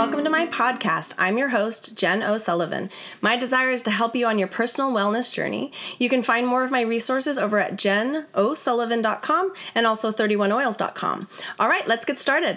welcome to my podcast. I'm your host, Jen O'Sullivan. My desire is to help you on your personal wellness journey. You can find more of my resources over at jenosullivan.com and also 31oils.com. All right, let's get started.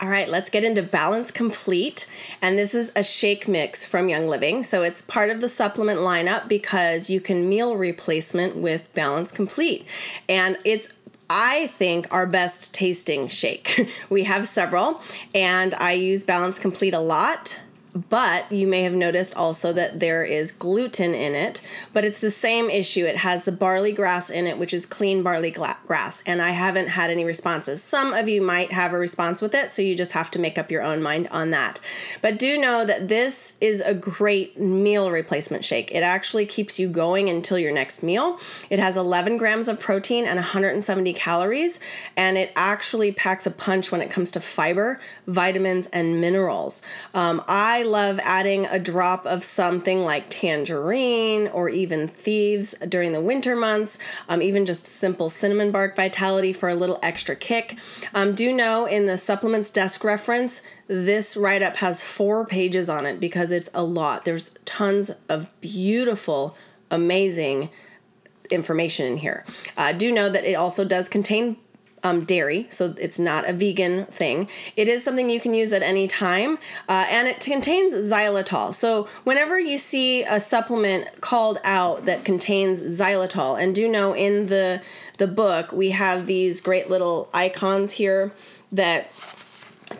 All right, let's get into Balance Complete. And this is a shake mix from Young Living. So it's part of the supplement lineup because you can meal replacement with Balance Complete. And it's I think our best tasting shake. we have several, and I use Balance Complete a lot but you may have noticed also that there is gluten in it, but it's the same issue. It has the barley grass in it, which is clean barley grass, and I haven't had any responses. Some of you might have a response with it, so you just have to make up your own mind on that. But do know that this is a great meal replacement shake. It actually keeps you going until your next meal. It has 11 grams of protein and 170 calories, and it actually packs a punch when it comes to fiber, vitamins, and minerals. Um, I love adding a drop of something like tangerine or even thieves during the winter months, um, even just simple cinnamon bark vitality for a little extra kick. Um, do know in the supplements desk reference, this write up has four pages on it because it's a lot. There's tons of beautiful, amazing information in here. Uh, do know that it also does contain um, dairy, so it's not a vegan thing. It is something you can use at any time, uh, and it contains xylitol. So whenever you see a supplement called out that contains xylitol, and do know in the the book we have these great little icons here that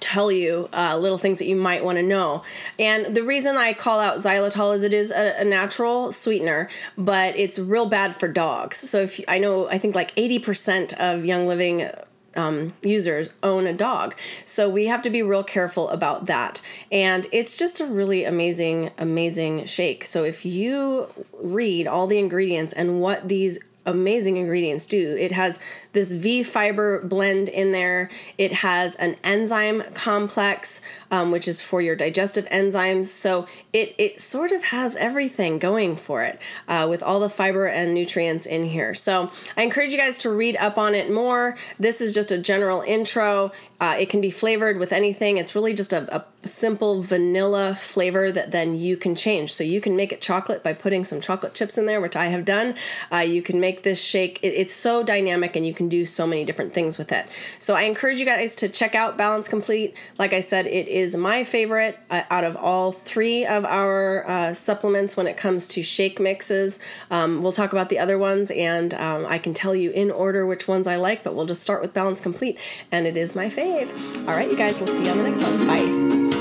tell you uh, little things that you might want to know. And the reason I call out xylitol is it is a, a, natural sweetener, but it's real bad for dogs. So if you, I know, I think like 80% of Young Living um, users own a dog. So we have to be real careful about that. And it's just a really amazing, amazing shake. So if you read all the ingredients and what these amazing ingredients do. It has this V fiber blend in there. It has an enzyme complex, um, which is for your digestive enzymes. So it, it sort of has everything going for it uh, with all the fiber and nutrients in here. So I encourage you guys to read up on it more. This is just a general intro. Uh, it can be flavored with anything. It's really just a, a simple vanilla flavor that then you can change. So you can make it chocolate by putting some chocolate chips in there, which I have done. Uh, you can make this shake. It, it's so dynamic and you can do so many different things with it. So I encourage you guys to check out Balance Complete. Like I said, it is my favorite uh, out of all three of our uh, supplements when it comes to shake mixes. Um, we'll talk about the other ones and um, I can tell you in order which ones I like, but we'll just start with Balance Complete and it is my fave. All right, you guys, we'll see you on the next one. Bye.